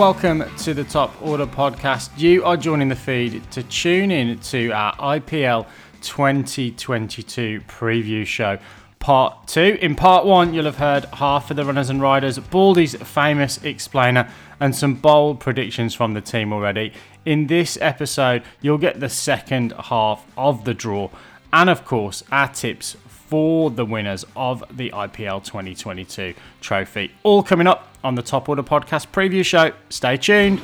Welcome to the Top Order podcast. You are joining the feed to tune in to our IPL 2022 preview show. Part two. In part one, you'll have heard half of the runners and riders, Baldy's famous explainer, and some bold predictions from the team already. In this episode, you'll get the second half of the draw, and of course, our tips for the winners of the IPL 2022 trophy. All coming up on the Top Order Podcast preview show. Stay tuned.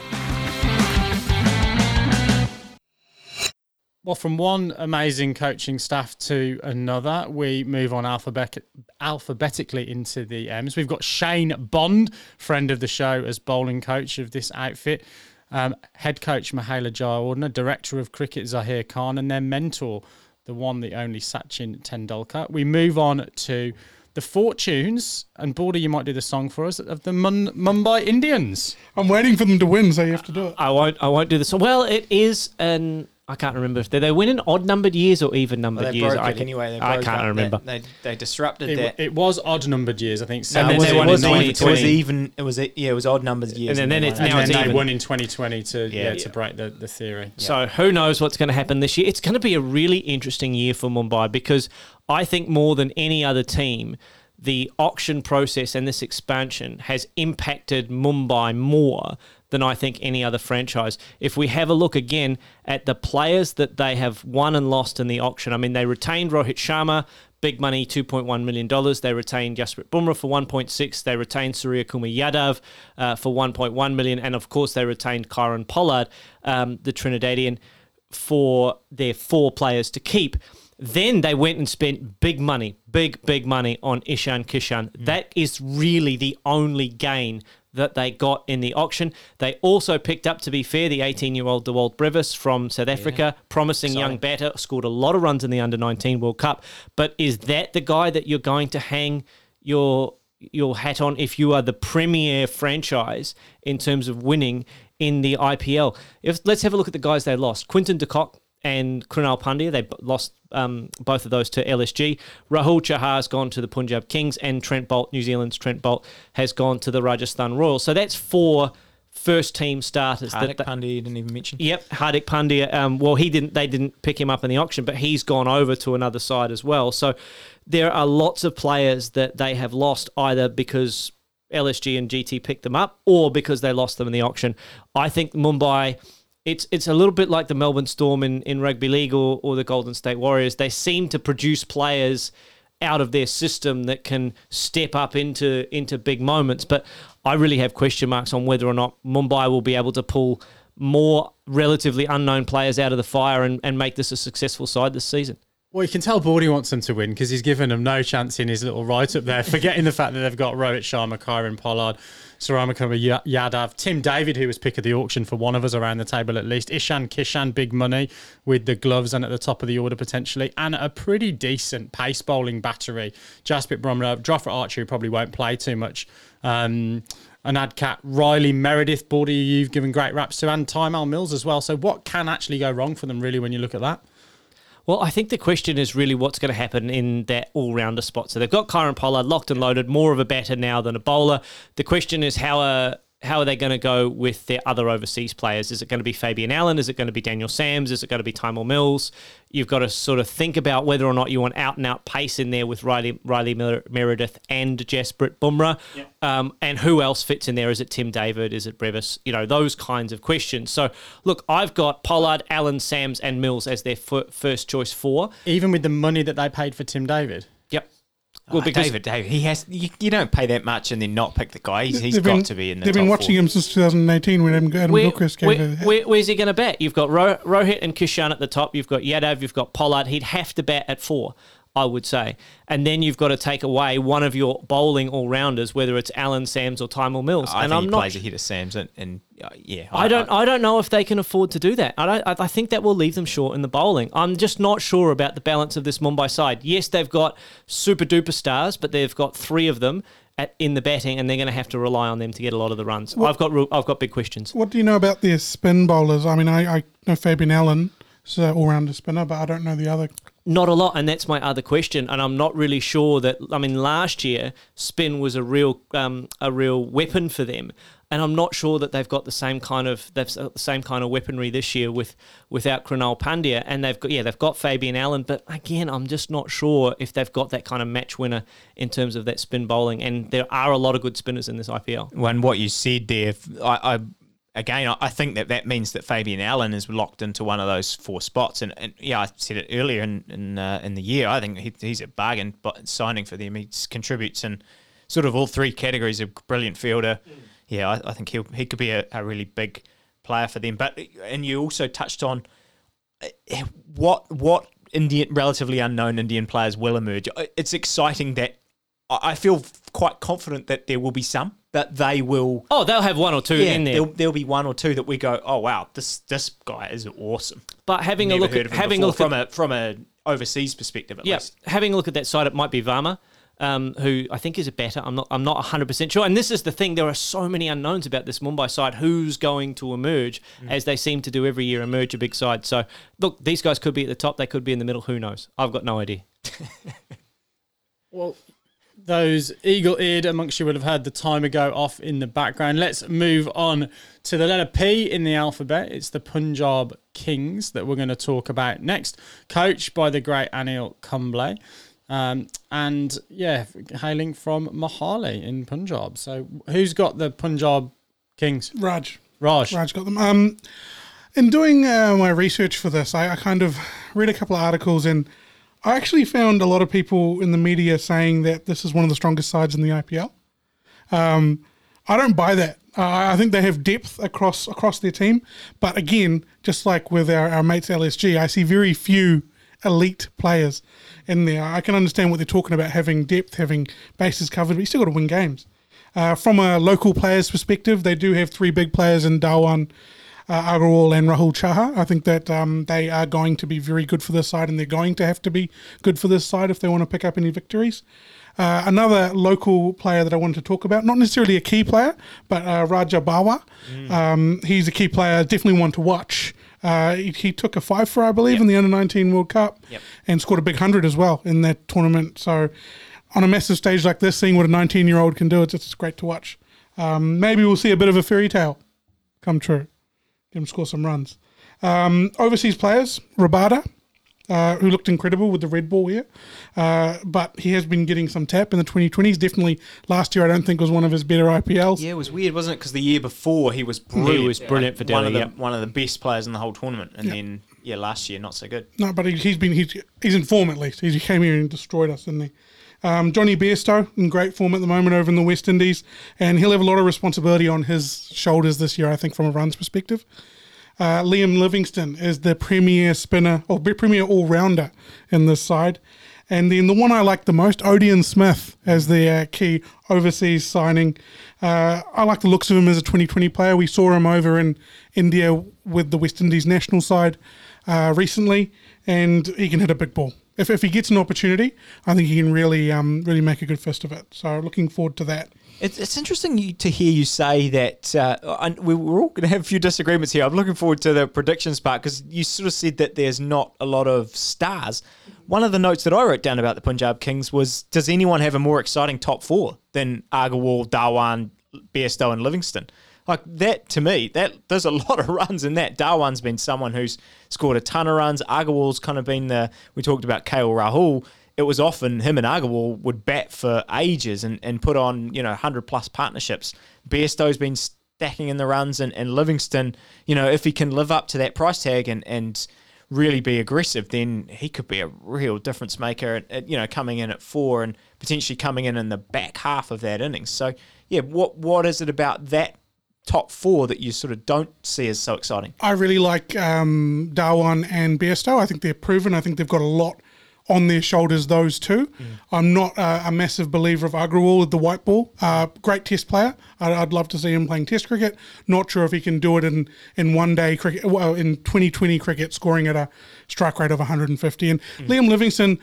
Well, from one amazing coaching staff to another, we move on alphabet- alphabetically into the M's. We've got Shane Bond, friend of the show, as bowling coach of this outfit. Um, head coach Mahela Jayawardene, director of cricket Zaheer Khan, and their mentor the one, the only Sachin Tendulkar. We move on to the fortunes, and Border, you might do the song for us of the Mun- Mumbai Indians. I'm waiting for them to win, so you have to do it. I won't. I won't do this. Well, it is an. I can't remember if they they win in odd numbered years or even numbered Well, they years. broke I, it anyway. They I can't up remember. That, they, they disrupted It, that. it was odd numbered years, I think. No, Sam it then was, they it won was, in even, it was even. It was yeah, it was odd numbers years. And then they it's now and it's then they even. won in 2020 to yeah, Yeah. to break the, the theory. So who knows what's going to happen this year? It's going to be a really interesting year for Mumbai because I think more than any other team, the auction process and this expansion has impacted Mumbai more than I think any other franchise. If we have a look again at the players that they have won and lost in the auction, I mean, they retained Rohit Sharma, big money, $2.1 million. They retained Jasprit Bumrah for 1.6. They retained Surya Kumar Yadav uh, for 1.1 million. And of course, they retained Kieron Pollard, um, the Trinidadian, for their four players to keep. Then they went and spent big money, big, big money on Ishan Kishan. That is really the only gain that they got in the auction. They also picked up, to be fair, the 18 year old Dewald Brevis from South Africa, promising young batter, scored a lot of runs in the under 19 World Cup. But is that the guy that you're going to hang your your hat on if you are the premier franchise in terms of winning in the IPL? If let's have a look at the guys they lost. Quinton de Kock and Krunal Pandya, they lost um, both of those to LSG. Rahul Chahar's gone to the Punjab Kings, and Trent Boult, New Zealand's Trent Boult, has gone to the Rajasthan Royals. So that's four first team starters. that Hardik they- Pandya you didn't even mention. Yep, Hardik Pandya. Um, well, he didn't. They didn't pick him up in the auction, but he's gone over to another side as well. So there are lots of players that they have lost either because LSG and GT picked them up or because they lost them in the auction. I think Mumbai. It's, it's a little bit like the Melbourne Storm in, in rugby league or, or the Golden State Warriors. They seem to produce players out of their system that can step up into into big moments. But I really have question marks on whether or not Mumbai will be able to pull more relatively unknown players out of the fire and, and make this a successful side this season. Well, you can tell Bordy wants them to win because he's given them no chance in his little write up there, forgetting the fact that they've got Rohit Sharma, Kieron Pollard, Suryakumar Yadav, Tim David, who was pick of the auction for one of us around the table at least, Ishan Kishan, big money with the gloves and at the top of the order potentially, and a pretty decent pace bowling battery. Jasprit Bumrah, Jofra Archer, who probably won't play too much. Um, and Adcat, Riley Meredith, Bordy, you've given great raps to, and Tymal Mills as well. So, what can actually go wrong for them, really, when you look at that? Well, I think the question is really what's going to happen in that all rounder spot. So they've got Kieron Pollard locked and loaded, more of a batter now than a bowler. The question is how are how are they going to go with their other overseas players? Is it going to be Fabian Allen? Is it going to be Daniel Sams? Is it going to be Tymal Mills? You've got to sort of think about whether or not you want out and out pace in there with Riley, Riley Mer- Meredith and Jasprit Bumrah. Um, and who else fits in there? Is it Tim David? Is it Brevis? You know, those kinds of questions. So, look, I've got Pollard, Allen, Sams, and Mills as their f- first choice four. Even with the money that they paid for Tim David. Yep. Well, Ah, because David, David, he has. You, you don't pay that much and then not pick the guy. He's, he's They've got been- to be in the They've top been watching four. him since 2018 when Adam, Adam where, Gilchrist gave where, where- where's he going to bat? You've got Ro- Rohit and Kishan at the top. You've got Yadav. You've got Pollard. He'd have to bat at four, I would say. And then you've got to take away one of your bowling all rounders, whether it's Allen, Sams, or Tymal Mills. I and think I'm he not. plays ahead of Sams and, and uh, yeah. I don't. I don't know if they can afford to do that. I don't. I I think that will leave them short in the bowling. I'm just not sure about the balance of this Mumbai side. Yes, they've got super duper stars, but they've got three of them at, in the batting, and they're going to have to rely on them to get a lot of the runs. I've got. real- I've got big questions. What do you know about their spin bowlers? I mean, I, I know Fabian Allen is an all-rounder spinner, but I don't know the other. Not a lot, and that's my other question. And I'm not really sure that. I mean, last year spin was a real um, a real weapon for them, and I'm not sure that they've got the same kind of they've the same kind of weaponry this year with without Krunal Pandya, and they've got yeah they've got Fabian Allen, but again I'm just not sure if they've got that kind of match winner in terms of that spin bowling, and there are a lot of good spinners in this IPL. When what you said there, I, I again, I think that that means that Fabian Allen is locked into one of those four spots. And, and yeah, I said it earlier in in, uh, in the year. I think he, he's a bargain, but signing for them, he contributes in sort of all three categories. A brilliant fielder. Mm. Yeah, I, I, think he he could be a, a, really big player for them. But and you also touched on uh, what what Indian relatively unknown Indian players will emerge. It's exciting that I feel quite confident that there will be some that they will. Oh, they'll have one or two yeah, in there. There'll, there'll, be one or two that we go, oh wow, this this guy is awesome. But having Never a look at having a look from at, a from a overseas perspective, at yeah, least. having a look at that side, it might be Varma. Um, who I think is a better. I'm not. I'm not 100 percent sure. And this is the thing. There are so many unknowns about this Mumbai side. Who's going to emerge, mm. as they seem to do every year, emerge a big side. So look, these guys could be at the top. They could be in the middle. Who knows? I've got no idea. well, those eagle eared amongst you would have heard the timer go off in the background. Let's move on to the letter P in the alphabet. It's the Punjab Kings that we're going to talk about next, coached by the great Anil Kumble. Um, and yeah, hailing from Mohali in Punjab. So who's got the Punjab Kings? Raj. Raj. Raj got them. Um, in doing uh, my research for this, I, I kind of read a couple of articles and I actually found a lot of people in the media saying that this is one of the strongest sides in the IPL. Um, I don't buy that. Uh, I think they have depth across across their team, but again, just like with our, our mates LSG, I see very few elite players in there. I can understand what they're talking about having depth, having bases covered, but you still got to win games. Uh, from a local players' perspective, they do have three big players in Dhawan, uh, Agarwal and Rahul Chahar. I think that um, they are going to be very good for this side, and they're going to have to be good for this side if they want to pick up any victories. Uh, another local player that I wanted to talk about, not necessarily a key player, but uh, Raja Bawa. Mm. Um, he's a key player, definitely one to watch. Uh, he, he, took a five for, I believe, yep. in the under 19 World Cup yep. and scored a big 100 as well in that tournament. So, on a massive stage like this, seeing what a 19 year old can do, it's, it's great to watch. Um, maybe we'll see a bit of a fairy tale come true him score some runs. Um, overseas players, Rabada, uh, who looked incredible with the red ball here, uh, but he has been getting some tap in the 2020s. Definitely last year, I don't think was one of his better IPLs. Yeah, it was weird, wasn't it? Because the year before he was brilliant. He was brilliant for Delhi. One of, the, yeah. one of the best players in the whole tournament, and then yeah, last year not so good. No, but he, has been he's, he's in form at least. He came here and destroyed us, didn't he? Um, Jonny Bairstow in great form at the moment over in the West Indies, and he'll have a lot of responsibility on his shoulders this year, I think, from a runs perspective. Uh, Liam Livingstone is the premier spinner or premier all rounder in this side. And then the one I like the most, Odean Smith, as the uh, key overseas signing. Uh, I like the looks of him as a 2020 player. We saw him over in India with the West Indies national side uh, recently, and he can hit a big ball. If, if he gets an opportunity, I think he can really um, really make a good fist of it. So looking forward to that. It's, it's interesting to hear you say that. Uh, we, we're all going to have a few disagreements here. I'm looking forward to the predictions part because you sort of said that there's not a lot of stars. One of the notes that I wrote down about the Punjab Kings was Does anyone have a more exciting top four than Agarwal, Dhawan, Bairstow, and Livingstone? Like that to me, that there's a lot of runs in that. Dhawan's been someone who's scored a ton of runs. Agarwal's kind of been the we talked about KL Rahul it was often him and Agarwal would bat for ages and, and put on, you know, 100 plus partnerships. Bairstow's been stacking in the runs and, and Livingstone, you know, if he can live up to that price tag and, and really be aggressive, then he could be a real difference maker, at, at, you know, coming in at four and potentially coming in in the back half of that innings. So, yeah, what what is it about that top four that you sort of don't see as so exciting? I really like um, Dhawan and Bairstow. I think they're proven. I think they've got a lot on their shoulders, those two. Mm. I'm not uh, a massive believer of Agarwal with the white ball. Uh, great test player. I'd, I'd, love to see him playing test cricket. Not sure if he can do it in, in one day cricket, well, in 2020 cricket, scoring at a strike rate of 150. And mm. Liam Livingstone,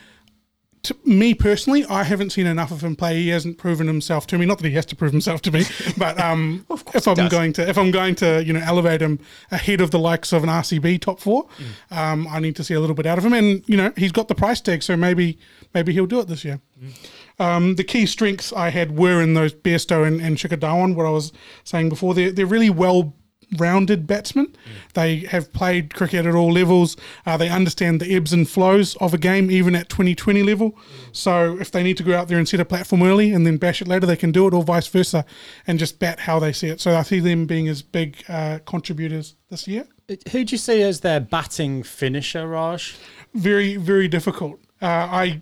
to me personally, I haven't seen enough of him play. He hasn't proven himself to me. Not that he has to prove himself to me, but um, if I'm going to if I'm going to you know elevate him ahead of the likes of an RCB top four, mm. um, I need to see a little bit out of him. And you know he's got the price tag, so maybe maybe he'll do it this year. Mm. Um, the key strengths I had were in those Bairstow and, and Shikhar Dhawan, what I was saying before. They're, they're really well rounded batsmen. They have played cricket at all levels. Uh, they understand the ebbs and flows of a game, even at 2020 level. So if they need to go out there and set a platform early and then bash it later, they can do it, or vice versa, and just bat how they see it. So I see them being as big uh, contributors this year. Who do you see as their batting finisher, Raj? Very, very difficult. Uh, I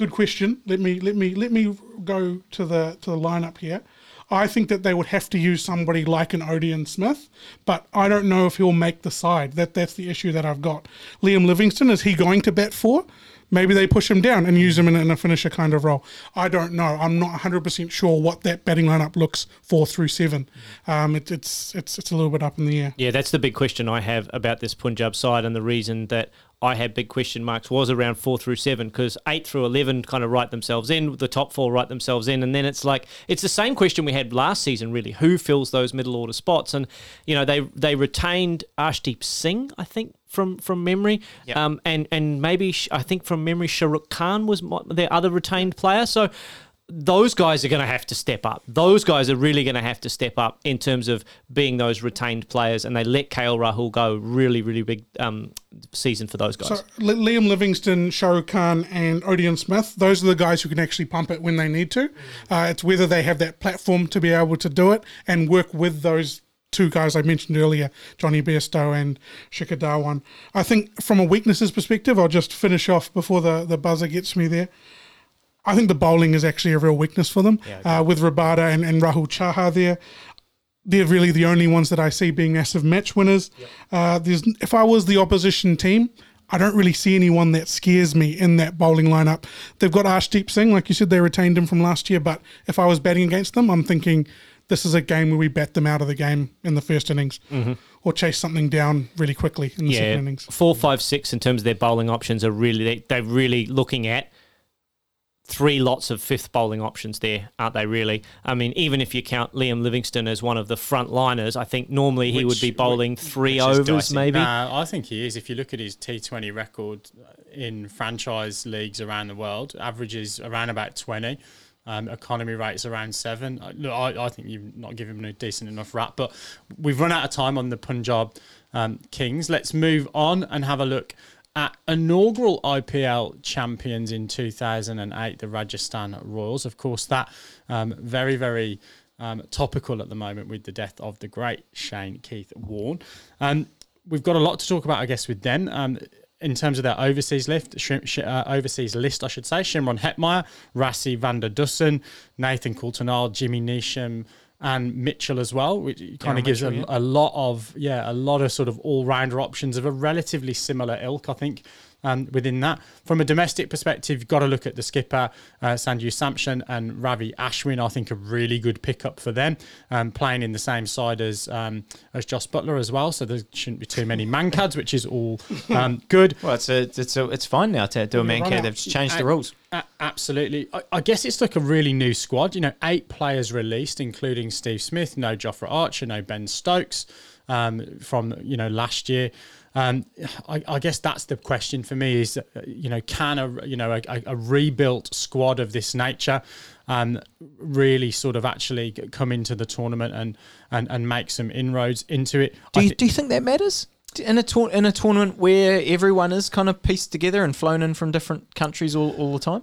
good question. Let me let me let me go to the to the lineup here. I think that they would have to use somebody like an Odean Smith, but I don't know if he'll make the side. That that's the issue that I've got. Liam Livingstone is he going to bat four? Maybe they push him down and use him in, in a finisher kind of role. I don't know. I'm not 100% sure what that batting lineup looks four through seven. Um, it, it's it's it's a little bit up in the air. Yeah, that's the big question I have about this Punjab side, and the reason that I had big question marks was around four through seven because eight through eleven kind of write themselves in, the top four write themselves in, and then it's like it's the same question we had last season, really. Who fills those middle order spots? And you know they they retained Arshdeep Singh, I think, from from memory, Yep. um, and and maybe I think from memory Shahrukh Khan was their other retained player. So those guys are going to have to step up. Those guys are really going to have to step up in terms of being those retained players, and they let KL Rahul go. Really, really big um, season for those guys. So Liam Livingstone, Shah Rukh Khan, and Odean Smith, those are the guys who can actually pump it when they need to. Uh, it's whether they have that platform to be able to do it and work with those two guys I mentioned earlier, Jonny Bairstow and Shikhar Dhawan. I think from a weaknesses perspective, I'll just finish off before the, the buzzer gets me there. I think the bowling is actually a real weakness for them uh, with Rabada and, and Rahul Chahar there. They're really the only ones that I see being massive match winners. Uh, there's, if I was the opposition team, I don't really see anyone that scares me in that bowling lineup. They've got Arshdeep Singh, like you said, they retained him from last year. But if I was batting against them, I'm thinking this is a game where we bat them out of the game in the first innings or chase something down really quickly in the yeah, second innings. four, five, six in terms of their bowling options are really they, they're really looking at three lots of fifth bowling options there, aren't they? Really, I mean, even if you count Liam Livingstone as one of the front liners, I think normally he would be bowling three Which overs, maybe. Nah, I think he is. If you look at his T20 record in franchise leagues around the world, averages around about 20. Um, economy rates around seven. Uh, Look, I, I think you've not given him a decent enough rap, but we've run out of time on the Punjab um, Kings. Let's move on and have a look at inaugural IPL champions in 2008, the Rajasthan Royals. Of course, that um, very, very um, topical at the moment with the death of the great Shane Keith Warne. Um, we've got a lot to talk about, I guess, with them. Um, in terms of their overseas list, Sh- uh, overseas list, I should say, Shimron Hetmyer, Rassie van der Dussen, Nathan Coulter-Nile, Jimmy Neesham, and Mitchell as well, which kind of gives a, a lot of yeah, a lot of sort of all rounder options of a relatively similar ilk, I think. Um, within that, from a domestic perspective, you've got to look at the skipper uh, Sanju Samson and Ravi Ashwin. I think a really good pickup for them, um, playing in the same side as um, as Jos Buttler as well. So there shouldn't be too many mankads, which is all um, good. Well, it's a, it's a, it's fine now to do a man run They've just changed the rules. Absolutely. I, I guess it's like a really new squad. You know, eight players released, including Steve Smith, no Jofra Archer, no Ben Stokes um, from, you know, last year. Um, I, I guess that's the question for me is, uh, you know, can a, you know, a, a- rebuilt squad of this nature um, really sort of actually come into the tournament and, and, and make some inroads into it? Do you, thi- do you think that matters in a tour, in a tournament where everyone is kind of pieced together and flown in from different countries all, all the time?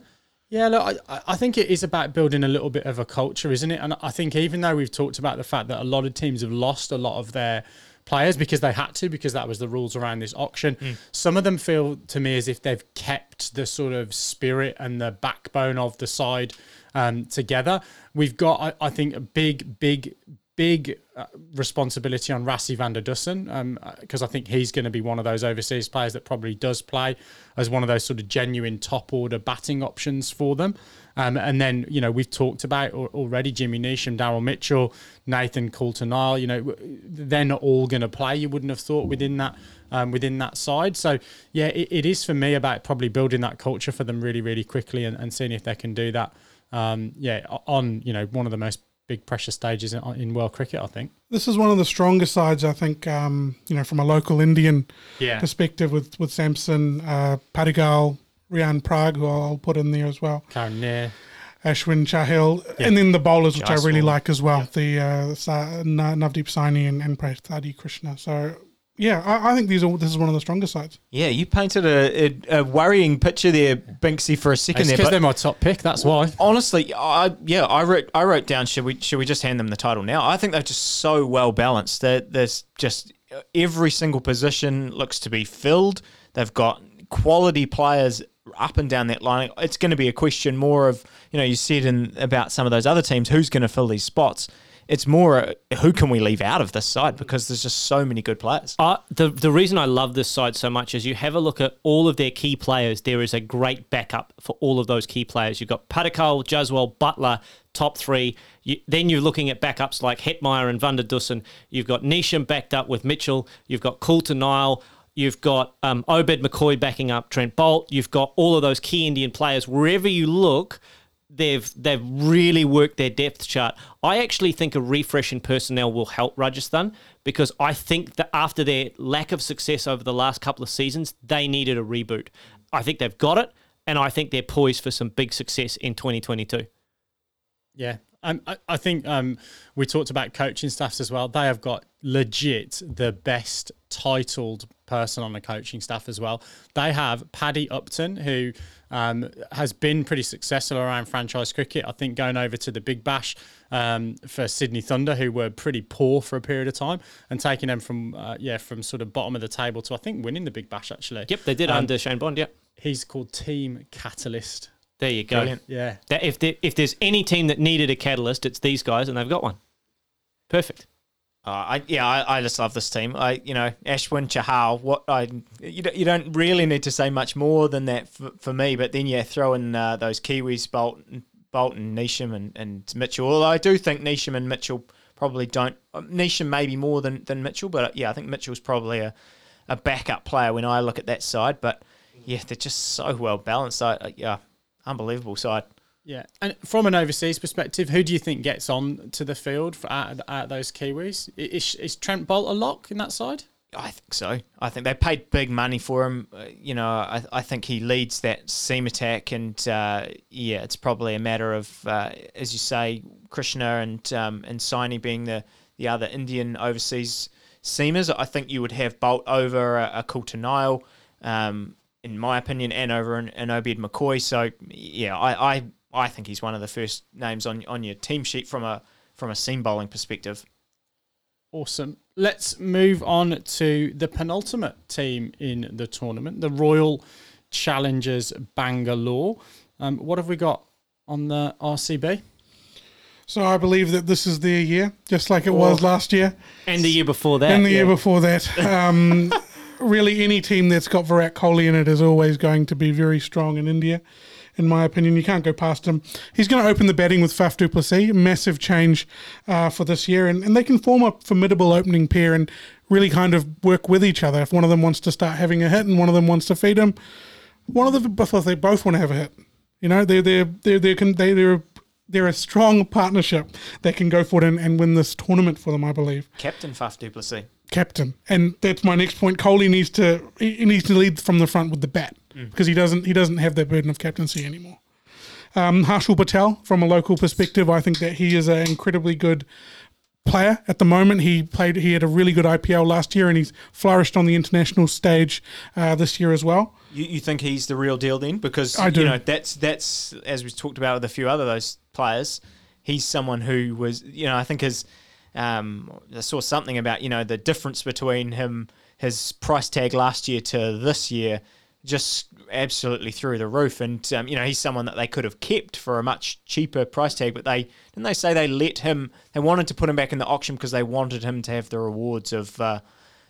Yeah, look, I, I think it is about building a little bit of a culture, isn't it? And I think even though we've talked about the fact that a lot of teams have lost a lot of their players because they had to, because that was the rules around this auction, some of them feel to me as if they've kept the sort of spirit and the backbone of the side um, together. We've got, I, I think, a big, big, big uh, responsibility on Rassie van der Dussen because I think he's going to be one of those overseas players that probably does play as one of those sort of genuine top order batting options for them. Um, and then, you know, we've talked about already Jimmy Neesham, Daryl Mitchell, Nathan Coulter-Nile, you know, they're not all going to play, you wouldn't have thought within that um, within that side. So, yeah, it, it is for me about probably building that culture for them really, really quickly and, and seeing if they can do that, um, yeah, on, you know, one of the most big pressure stages in, in world cricket, I think. This is one of the stronger sides, I think, um, you know, from a local Indian Yeah. perspective with, with Samson, uh, Padikkal, Riyan Parag, who I'll put in there as well. Karun Nair. Ashwin Chahal, and then the bowlers, which I really like as well, the uh, Sa- Navdeep Saini and, and Prasidh Krishna. So, yeah, I, I think these are this is one of the stronger sides. Yeah, you painted a, a, a worrying picture there, Binksy, for a second It's there. because they're my top pick. That's why. honestly, I yeah, I wrote I wrote down should we should we just hand them the title now? I think they're just so well balanced. That there's just uh, every single position looks to be filled. They've got quality players up and down that line. It's going to be a question more of you know you said in about some of those other teams who's going to fill these spots. It's more uh, who can we leave out of this side because there's just so many good players. Uh, the the reason I love this side so much is you have a look at all of their key players. There is a great backup for all of those key players. You've got Padikkal, Jaiswal, Buttler, top three. You, then you're looking at backups like Hetmyer and Van Dussen. You've got Neesham backed up with Mitchell. You've got Coulter Nile. You've got um, Obed McCoy backing up Trent Boult. You've got all of those key Indian players. Wherever you look, they've they've really worked their depth chart. I actually think a refresh in personnel will help Rajasthan because I think that after their lack of success over the last couple of seasons, they needed a reboot. I think they've got it, and I think they're poised for some big success in 2022. Yeah. Um, I, I think um, we talked about coaching staffs as well. They have got legit the best titled person on the coaching staff as well. They have Paddy Upton, who um, has been pretty successful around franchise cricket. I think going over to the Big Bash um, for Sydney Thunder, who were pretty poor for a period of time, and taking them from uh, yeah from sort of bottom of the table to I think winning the Big Bash actually. Yep, they did Um, under Shane Bond. Yep, He's called Team Catalyst. there you go. Brilliant. Yeah. That if there, if there's any team that needed a catalyst, it's these guys, and they've got one. Perfect. Uh, I yeah, I, I just love this team. I you know Ashwin Chahal. What I you don't, you don't really need to say much more than that for, for me. But then yeah, throw in uh, those Kiwis, Bolton, Bolton, Neesham, and, and Mitchell. Although I do think Neesham and Mitchell probably don't. Uh, Neesham maybe more than than Mitchell, but uh, yeah, I think Mitchell's probably a, a backup player when I look at that side. But yeah, they're just so well balanced. I, yeah, unbelievable side. Yeah, and from an overseas perspective, who do you think gets on to the field for out, out those Kiwis? Is, is Trent Boult a lock in that side? I think so. I think they paid big money for him. Uh, you know, I, I think he leads that seam attack, and uh, yeah, it's probably a matter of, uh, as you say, Krishna and um, and Saini being the the other Indian overseas seamers. I think you would have Boult over a, a Coulter Nile, um, in my opinion, and over an, an Obed McCoy. So yeah, I, I I think he's one of the first names on on your team sheet from a from a seam bowling perspective. Awesome. Let's move on to the penultimate team in the tournament, the Royal Challengers Bangalore. Um, what have we got on the RCB? So I believe that this is their year, just like it was last year And the year before that, and the yeah. year before that. Um, really, any team that's got Virat Kohli in it is always going to be very strong in India. In my opinion, you can't go past him. He's going to open the batting with Faf du Plessis. Massive change uh, for this year, and, and they can form a formidable opening pair and really kind of work with each other. If one of them wants to start having a hit and one of them wants to feed him, one of them, both they both want to have a hit. You know, they're they're they're they're can they they're they're a strong partnership that can go forward and, and win this tournament for them. I believe Captain Faf du Plessis. captain, and that's my next point. Kohli needs to he needs to lead from the front with the bat because he doesn't he doesn't have that burden of captaincy anymore. Um, Harshal Patel, from a local perspective, I think that he is an incredibly good player at the moment. He played he had a really good IPL last year, and he's flourished on the international stage uh, this year as well. You, you think he's the real deal then? Because I do. you know that's that's as we talked about with a few other those players. He's someone who was you know I think his um, I saw something about you know the difference between him his price tag last year to this year just absolutely through the roof and um, you know he's someone that they could have kept for a much cheaper price tag but they didn't they say they let him they wanted to put him back in the auction because they wanted him to have the rewards of uh,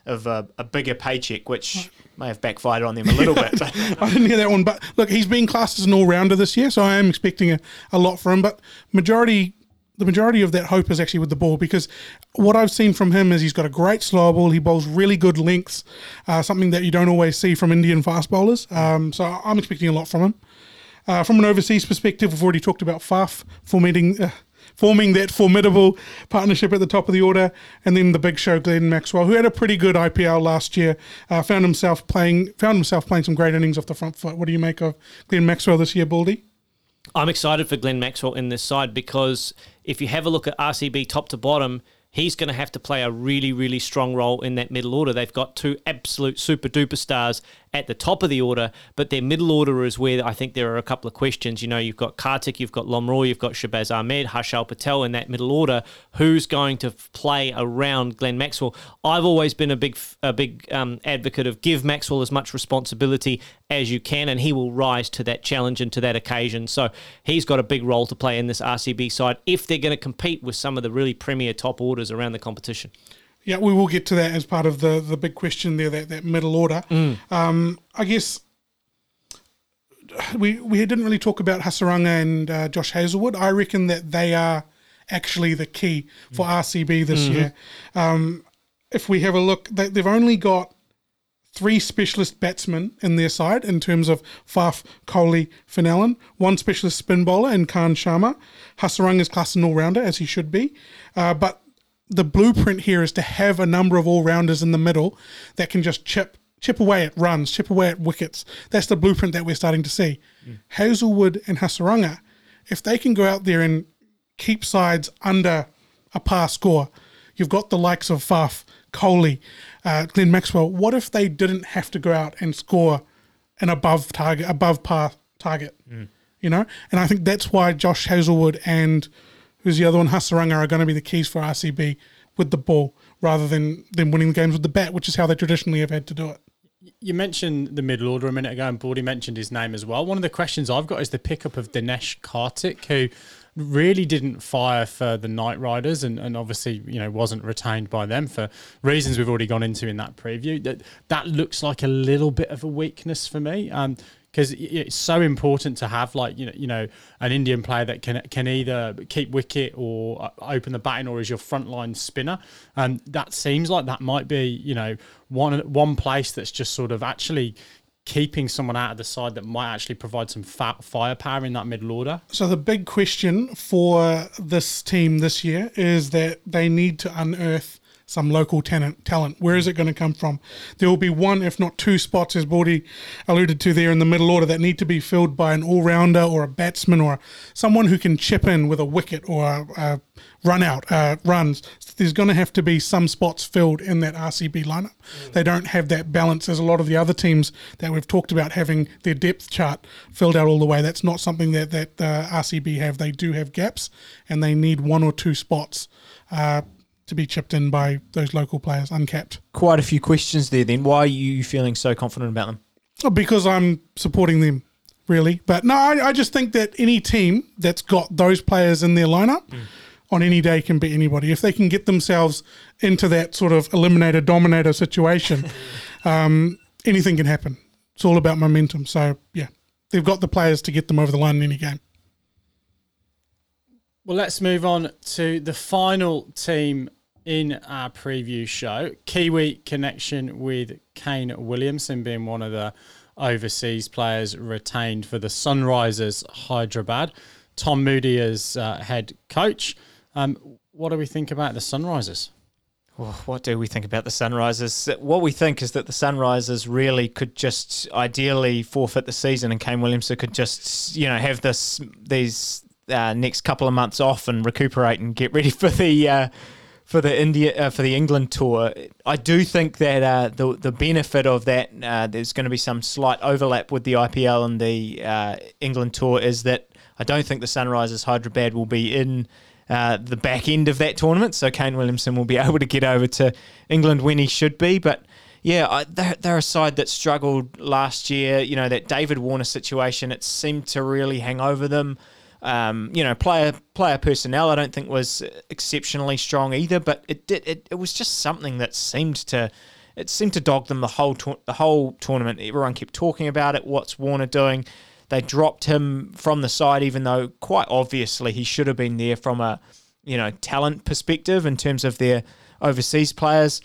of a, a bigger paycheck which may have backfired on them a little bit I didn't hear that one, but look, he's been classed as an all rounder this year, so I am expecting a, a lot from him. But majority, the majority of that hope is actually with the ball because what I've seen from him is he's got a great slow ball. He bowls really good lengths, uh, something that you don't always see from Indian fast bowlers. Um, so I'm expecting a lot from him. Uh, from an overseas perspective, we've already talked about Faf forming, uh, forming that formidable partnership at the top of the order, and then the big show Glenn Maxwell, who had a pretty good IPL last year, uh, found himself playing found himself playing some great innings off the front foot. What do you make of Glenn Maxwell this year, Baldy? I'm excited for Glenn Maxwell in this side because if you have a look at RCB top to bottom, he's going to have to play a really, really strong role in that middle order. They've got two absolute super duper stars at the top of the order, but their middle order is where I think there are a couple of questions. You know, you've got Karthik, you've got Lomror, you've got Shahbaz Ahmed, Harshal Patel in that middle order. Who's going to play around Glenn Maxwell? I've always been a big, a big um, advocate of give Maxwell as much responsibility as you can, and he will rise to that challenge and to that occasion. So he's got a big role to play in this RCB side if they're going to compete with some of the really premier top orders around the competition. Yeah, we will get to that as part of the the big question there, that, that middle order. Um, I guess we we didn't really talk about Hasaranga and uh, Josh Hazlewood. I reckon that they are actually the key for RCB this year. Um, if we have a look, they, they've only got three specialist batsmen in their side in terms of Faf, Kohli, Finn Allen, one specialist spin bowler in Karn Sharma. Hasaranga's class an all-rounder, as he should be. Uh, but the blueprint here is to have a number of all-rounders in the middle that can just chip chip away at runs, chip away at wickets. That's the blueprint that we're starting to see. Hazlewood and Hasaranga, if they can go out there and keep sides under a par score, you've got the likes of Faf, Kohli, uh, Glenn Maxwell. What if they didn't have to go out and score an above target, above par target? You know, and I think that's why Josh Hazlewood and who's the other one, Hasaranga, are going to be the keys for RCB with the ball rather than than winning the games with the bat, which is how they traditionally have had to do it. You mentioned the middle order a minute ago, and Baldy mentioned his name as well. One of the questions I've got is the pickup of Dinesh Karthik, who really didn't fire for the Knight Riders, and, and obviously you know wasn't retained by them for reasons we've already gone into in that preview. That that looks like a little bit of a weakness for me. Um, because it's so important to have like you know you know an Indian player that can can either keep wicket or uh, open the batting or is your frontline spinner, and that seems like that might be you know one one place that's just sort of actually keeping someone out of the side that might actually provide some firepower in that middle order. So the big question for this team this year is that they need to unearth some local talent. Talent. Where is it going to come from? There will be one, if not two, spots, as Baldy alluded to there in the middle order, that need to be filled by an all-rounder or a batsman or someone who can chip in with a wicket or a, a run out uh, runs. There's going to have to be some spots filled in that RCB lineup. They don't have that balance as a lot of the other teams that we've talked about having their depth chart filled out all the way. That's not something that that uh, RCB have. They do have gaps, and they need one or two spots. Uh, to be chipped in by those local players, uncapped. Quite a few questions there. Then why are you feeling so confident about them? Oh, Because I'm supporting them, really. But no, I, I just think that any team that's got those players in their lineup on any day can beat anybody. If they can get themselves into that sort of eliminator dominator situation, um, anything can happen. It's all about momentum. So yeah, they've got the players to get them over the line in any game. Well, let's move on to the final team in our preview show. Kiwi connection with Kane Williamson being one of the overseas players retained for the Sunrisers Hyderabad. Tom Moody as uh, head coach. Um, what do we think about the Sunrisers? What do we think about the Sunrisers? What we think is that the Sunrisers really could just ideally forfeit the season, and Kane Williamson could just you know have this these uh, next couple of months off and recuperate and get ready for the uh, for the India uh, for the England tour. I do think that uh, the the benefit of that uh, there's going to be some slight overlap with the IPL and the uh, England tour is that I don't think the Sunrisers Hyderabad will be in. Uh, the back end of that tournament, so Kane Williamson will be able to get over to England when he should be. But yeah, I, they're, they're a side that struggled last year. You know that David Warner situation, it seemed to really hang over them. Um, you know, player player personnel, I don't think was exceptionally strong either, but it did. It, it was just something that seemed to it seemed to dog them the whole the whole tournament. Everyone kept talking about it. What's Warner doing? They dropped him from the side, even though quite obviously he should have been there from a you know talent perspective in terms of their overseas players.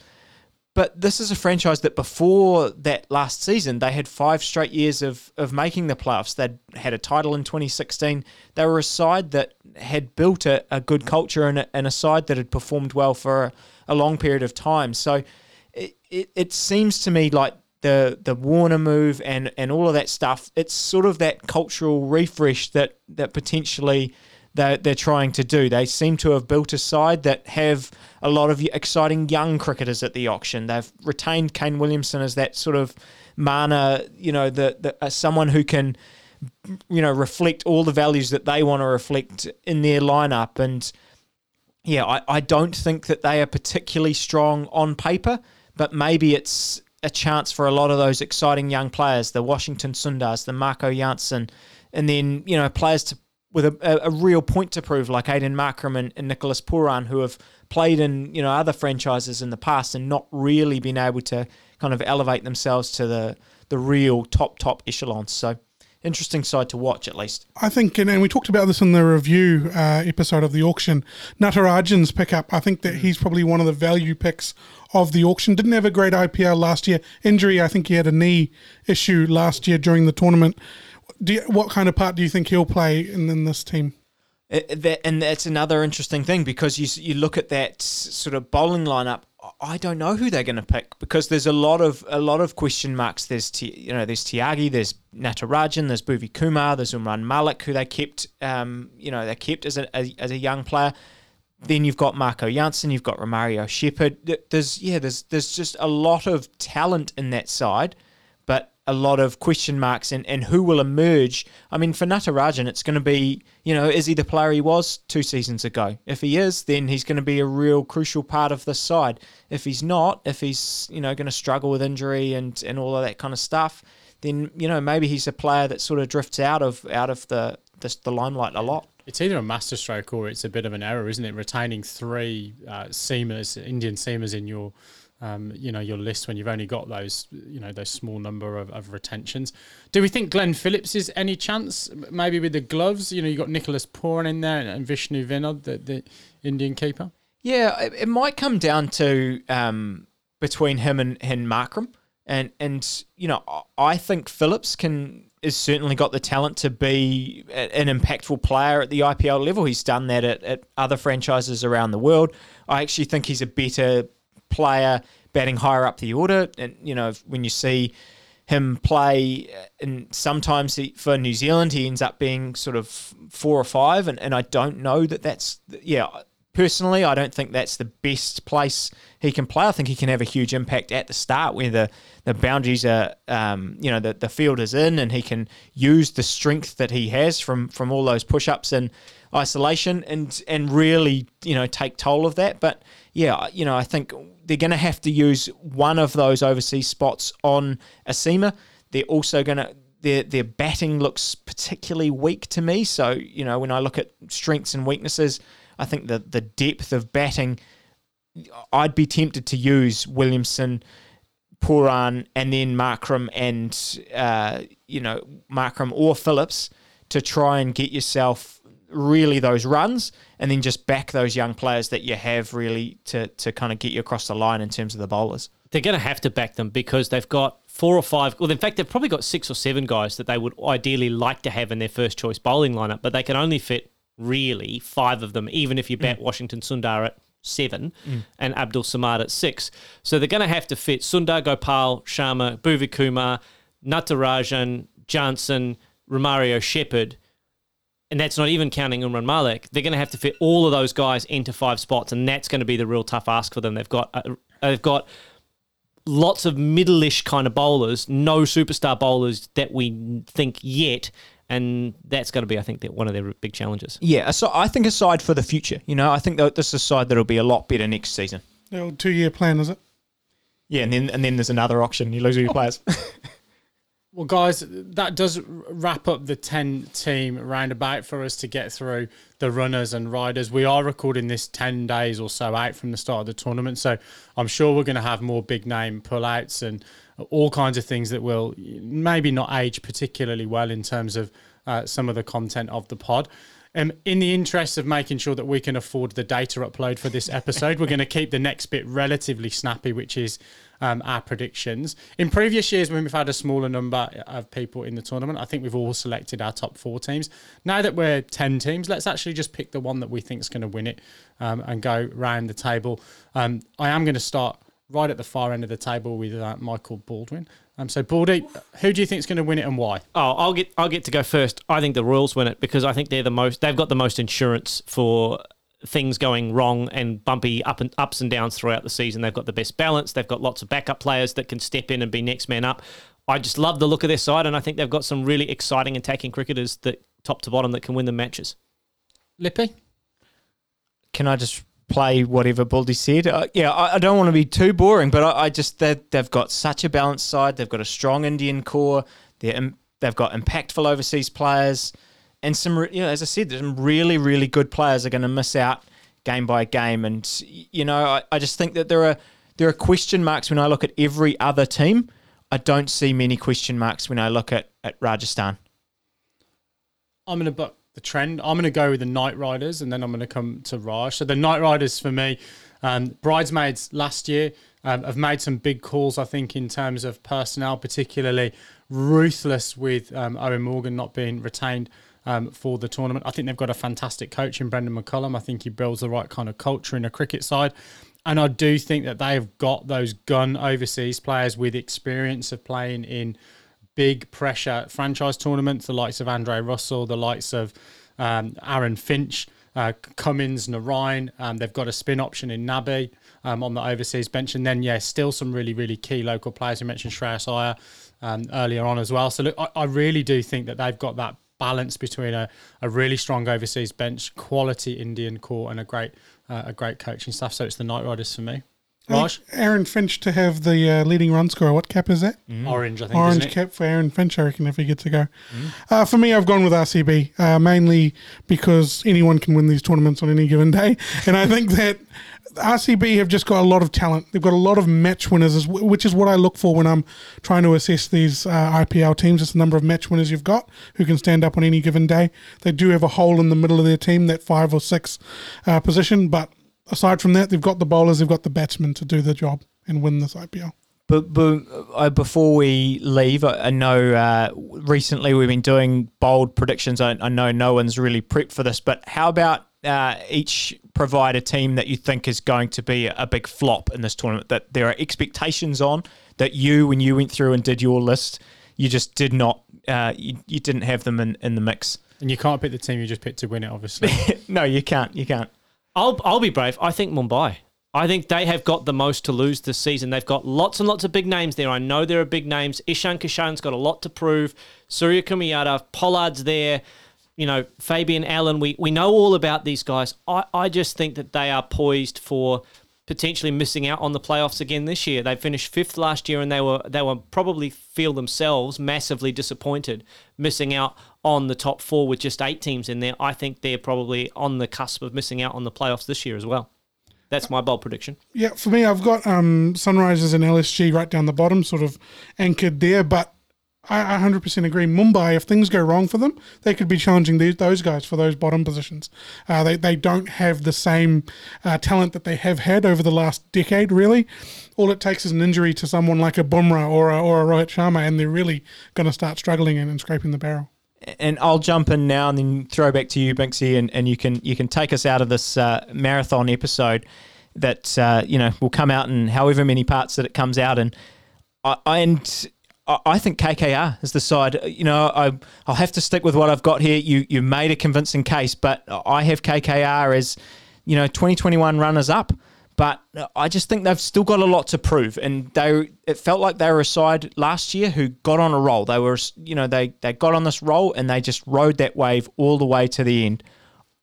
But this is a franchise that before that last season, they had five straight years of, of making the playoffs. They'd had a title in 2016. They were a side that had built a, a good culture and a, and a side that had performed well for a, a long period of time. So it, it, it seems to me like the the Warner move and and all of that stuff. It's sort of that cultural refresh that that potentially they're, they're trying to do. They seem to have built a side that have a lot of exciting young cricketers at the auction. They've retained Kane Williamson as that sort of mana, you know, the, the uh, someone who can, you know, reflect all the values that they want to reflect in their lineup. And yeah, I, I don't think that they are particularly strong on paper, but maybe it's a chance for a lot of those exciting young players, the Washington Sundars, the Marco Jansen, and then, you know, players to with a, a, real point to prove, like Aiden Markram and, and Nicholas Pooran, who have played in you know other franchises in the past and not really been able to kind of elevate themselves to the the real top top echelons. So interesting side to watch at least. I think, and, and we talked about this in the review uh, episode of the auction. Natarajan's pickup, I think that he's probably one of the value picks of the auction. Didn't have a great IPL last year. Injury, I think he had a knee issue last year during the tournament do you, what kind of part do you think he'll play in, in this team? It, uh, that, and that's another interesting thing because you you look at that sort of bowling lineup. I don't know who they're going to pick because there's a lot of a lot of question marks. There's you know there's Tyagi, there's Natarajan, there's Bhuvi Kumar, there's Umran Malik who they kept um, you know they kept as a as, as a young player. Then you've got Marco Jansen, you've got Romario Shepherd. There's yeah there's there's just a lot of talent in that side a lot of question marks and, and who will emerge. I mean, for Natarajan, it's going to be, you know, is he the player he was two seasons ago? If he is, then he's going to be a real crucial part of the side. If he's not, if he's, you know, going to struggle with injury and, and all of that kind of stuff, then, you know, maybe he's a player that sort of drifts out of out of the, the, the limelight a lot. It's either a masterstroke or it's a bit of an error, isn't it? Retaining three uh, seamers, Indian seamers in your um, you know your list when you've only got those you know those small number of, of retentions. Do we think Glenn Phillips is any chance? Maybe with the gloves, you know, you got Nicholas Pooran in there and Vishnu Vinod, the, the Indian keeper. Yeah, it, it might come down to um, between him and, and Markram, and and you know I think Phillips can has certainly got the talent to be an impactful player at the IPL level. He's done that at, at other franchises around the world. I actually think he's a better player batting higher up the order. And, you know, when you see him play, and sometimes he, for New Zealand, he ends up being sort of four or five. And, and I don't know that that's, yeah, personally, I don't think that's the best place he can play. I think he can have a huge impact at the start where the, the boundaries are, um, you know, the, the field is in and he can use the strength that he has from, from all those push ups and isolation and, and really, you know, take toll of that. But yeah, you know, I think they're going to have to use one of those overseas spots on Asima. They're also going to their their batting looks particularly weak to me. So you know when I look at strengths and weaknesses, I think the the depth of batting, I'd be tempted to use Williamson, Pooran and then Markram and uh, you know Markram or Phillips to try and get yourself really those runs and then just back those young players that you have really to, to kind of get you across the line in terms of the bowlers. They're going to have to back them because they've got four or five. Well, in fact, they've probably got six or seven guys that they would ideally like to have in their first choice bowling lineup, but they can only fit really five of them, even if you bat mm. Washington Sundar at seven mm. and Abdul Samad at six. So they're going to have to fit Sundar Gopal, Sharma, Bhuvi Kumar, Natarajan, Jansen, Romario Shepherd and that's not even counting Umran Malik. They're going to have to fit all of those guys into five spots, and that's going to be the real tough ask for them. They've got uh, they've got lots of middle-ish kind of bowlers, no superstar bowlers that we think yet. And that's going to be, I think, one of their big challenges. Yeah, so I think aside for the future, you know, I think that this is a side that'll be a lot better next season. The two-year plan, is it? Yeah, and then and then there's another auction. You lose all your players. Well, guys, that does wrap up the 10 team roundabout for us to get through the runners and riders. We are recording this 10 days or so out from the start of the tournament. So I'm sure we're going to have more big name pullouts and all kinds of things that will maybe not age particularly well in terms of uh, some of the content of the pod. Um, in the interest of making sure that we can afford the data upload for this episode, we're going to keep the next bit relatively snappy, which is um, our predictions. In previous years, when we've had a smaller number of people in the tournament, I think we've all selected our top four teams. Now that we're 10 teams, let's actually just pick the one that we think is going to win it um, and go round the table. Um, I am going to start right at the far end of the table with uh, Michael Baldwin. Um, so, Baldy, who do you think is going to win it and why? Oh, I'll get I'll get to go first. I think the Royals win it because I think they're the most. They've got the most insurance for things going wrong and bumpy up and ups and downs throughout the season. They've got the best balance. They've got lots of backup players that can step in and be next man up. I just love the look of their side, and I think they've got some really exciting attacking cricketers that top to bottom that can win the matches. Lippy? Can I just play whatever Baldy said? Uh, yeah, I, I don't want to be too boring, but I, I just they, they've got such a balanced side. They've got a strong Indian core. They're, they've got impactful overseas players, and some. You know, as I said, some really really good players are going to miss out game by game. And you know, I, I just think that there are there are question marks when I look at every other team. I don't see many question marks when I look at, at Rajasthan. I'm going to book the trend. I'm going to go with the Knight Riders, and then I'm going to come to Raj. So the Knight Riders for me, um, bridesmaids last year um, have made some big calls. I think in terms of personnel, particularly ruthless with um, Eoin Morgan not being retained. Um, for the tournament, I think they've got a fantastic coach in Brendon McCullum. I think he builds the right kind of culture in a cricket side. And I do think that they have got those gun overseas players with experience of playing in big pressure franchise tournaments, the likes of Andre Russell, the likes of um, Aaron Finch, uh, Cummins, Narine. Um, they've got a spin option in Nabi um, on the overseas bench. And then, yeah, still some really, really key local players. You mentioned Shreyas Iyer um, earlier on as well. So, look, I, I really do think that they've got that balance between a, a really strong overseas bench, quality Indian core, and a great uh, a great coaching staff. So it's the Knight Riders for me. Raj, Aaron Finch to have the uh, leading run scorer. What cap is that? orange, I think. Orange cap for Aaron Finch, I reckon, if he gets to go. Uh, for me, I've gone with RCB, uh, mainly because anyone can win these tournaments on any given day. And I think that RCB have just got a lot of talent. They've got a lot of match winners, which is what I look for when I'm trying to assess these uh, IPL teams. It's the number of match winners you've got who can stand up on any given day. They do have a hole in the middle of their team, that five or six uh, position. But aside from that, they've got the bowlers, they've got the batsmen to do the job and win this IPL. But, but uh, before we leave, I, I know uh, recently we've been doing bold predictions. I, I know no one's really prepped for this, but how about uh, each provide a team that you think is going to be a big flop in this tournament that there are expectations on that you, when you went through and did your list, you just did not, uh, you, you didn't have them in, in the mix. And you can't pick the team you just picked to win it, obviously. no, you can't. You can't. I'll I'll be brave. I think Mumbai. I think they have got the most to lose this season. They've got lots and lots of big names there. I know there are big names. Ishan Kishan's got a lot to prove. Suryakumar Yadav, Pollard's there. You know, Fabian Allen. We we know all about these guys. I, I just think that they are poised for potentially missing out on the playoffs again this year. They finished fifth last year, and they were they were probably feel themselves massively disappointed missing out on the top four with just eight teams in there. I think they're probably on the cusp of missing out on the playoffs this year as well. That's my bold prediction. Yeah, for me, I've got um, Sunrisers and LSG right down the bottom, sort of anchored there. But I, I 100% agree. Mumbai, if things go wrong for them, they could be challenging these, those guys for those bottom positions. Uh, they, they don't have the same uh, talent that they have had over the last decade, really. All it takes is an injury to someone like a Bumrah or a, or a Rohit Sharma, and they're really going to start struggling and, and scraping the barrel. And I'll jump in now and then throw back to you, Binksy, and, and you can you can take us out of this uh, marathon episode that uh, you know will come out in however many parts that it comes out in. I, and I- think KKR is the side. You know, I I'll have to stick with what I've got here. You you made a convincing case, but I have KKR as you know 2021 runners up. But uh, I just think they've still got a lot to prove, and they it felt like they were a side last year who got on a roll. They were, you know, they they got on this roll and they just rode that wave all the way to the end.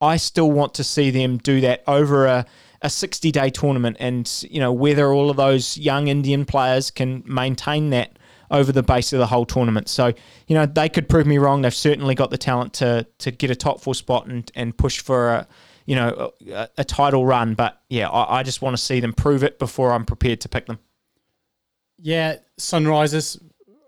I still want to see them do that over a, a 60 day tournament and, you know, whether all of those young Indian players can maintain that over the base of the whole tournament. So, you know, they could prove me wrong. They've certainly got the talent to, to get a top four spot and, and push for a, you know, a, a title run. But yeah, I, I just want to see them prove it before I'm prepared to pick them. Yeah, Sunrisers.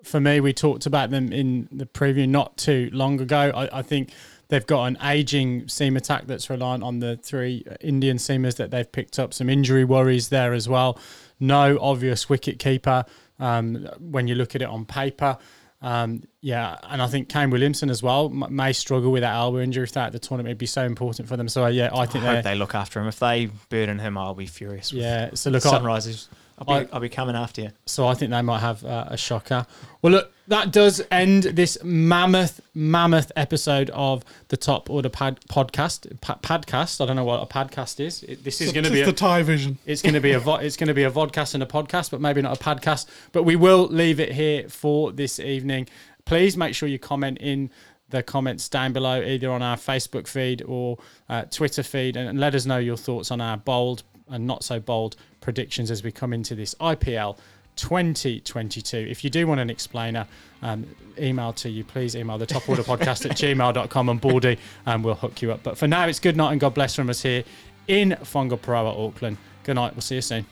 For me, we talked about them in the preview not too long ago. I, I think they've got an aging seam attack that's reliant on the three Indian seamers that they've picked up. Some injury worries there as well. No obvious wicket keeper um, when you look at it on paper. Um, yeah, and I think Kane Williamson as well m- may struggle with that elbow injury throughout the tournament. It'd be so important for them. So yeah, I I think hope they're look after him. If they burden him, I'll be furious. with yeah. So look, I, Sunrisers. I'll be, I'll be coming after you. So I think they might have uh, a shocker. Well, look, that does end this mammoth, mammoth episode of the Top Order pad- podcast. Pa- podcast. I don't know what a podcast is. It, this is going to it's be the a, Thai vision. it's going to be a vo- it's going to be a vodcast and a podcast, but maybe not a podcast. But we will leave it here for this evening. Please make sure you comment in the comments down below, either on our Facebook feed or uh, Twitter feed, and, and let us know your thoughts on our bold and not so bold predictions as we come into this IPL 2022. If you do want an explainer, um, email to you, please email the top order podcast at gmail.com and Baldy, and we'll hook you up. But for now, it's good night and God bless from us here in Whangaparaoa Auckland. Good night. We'll see you soon.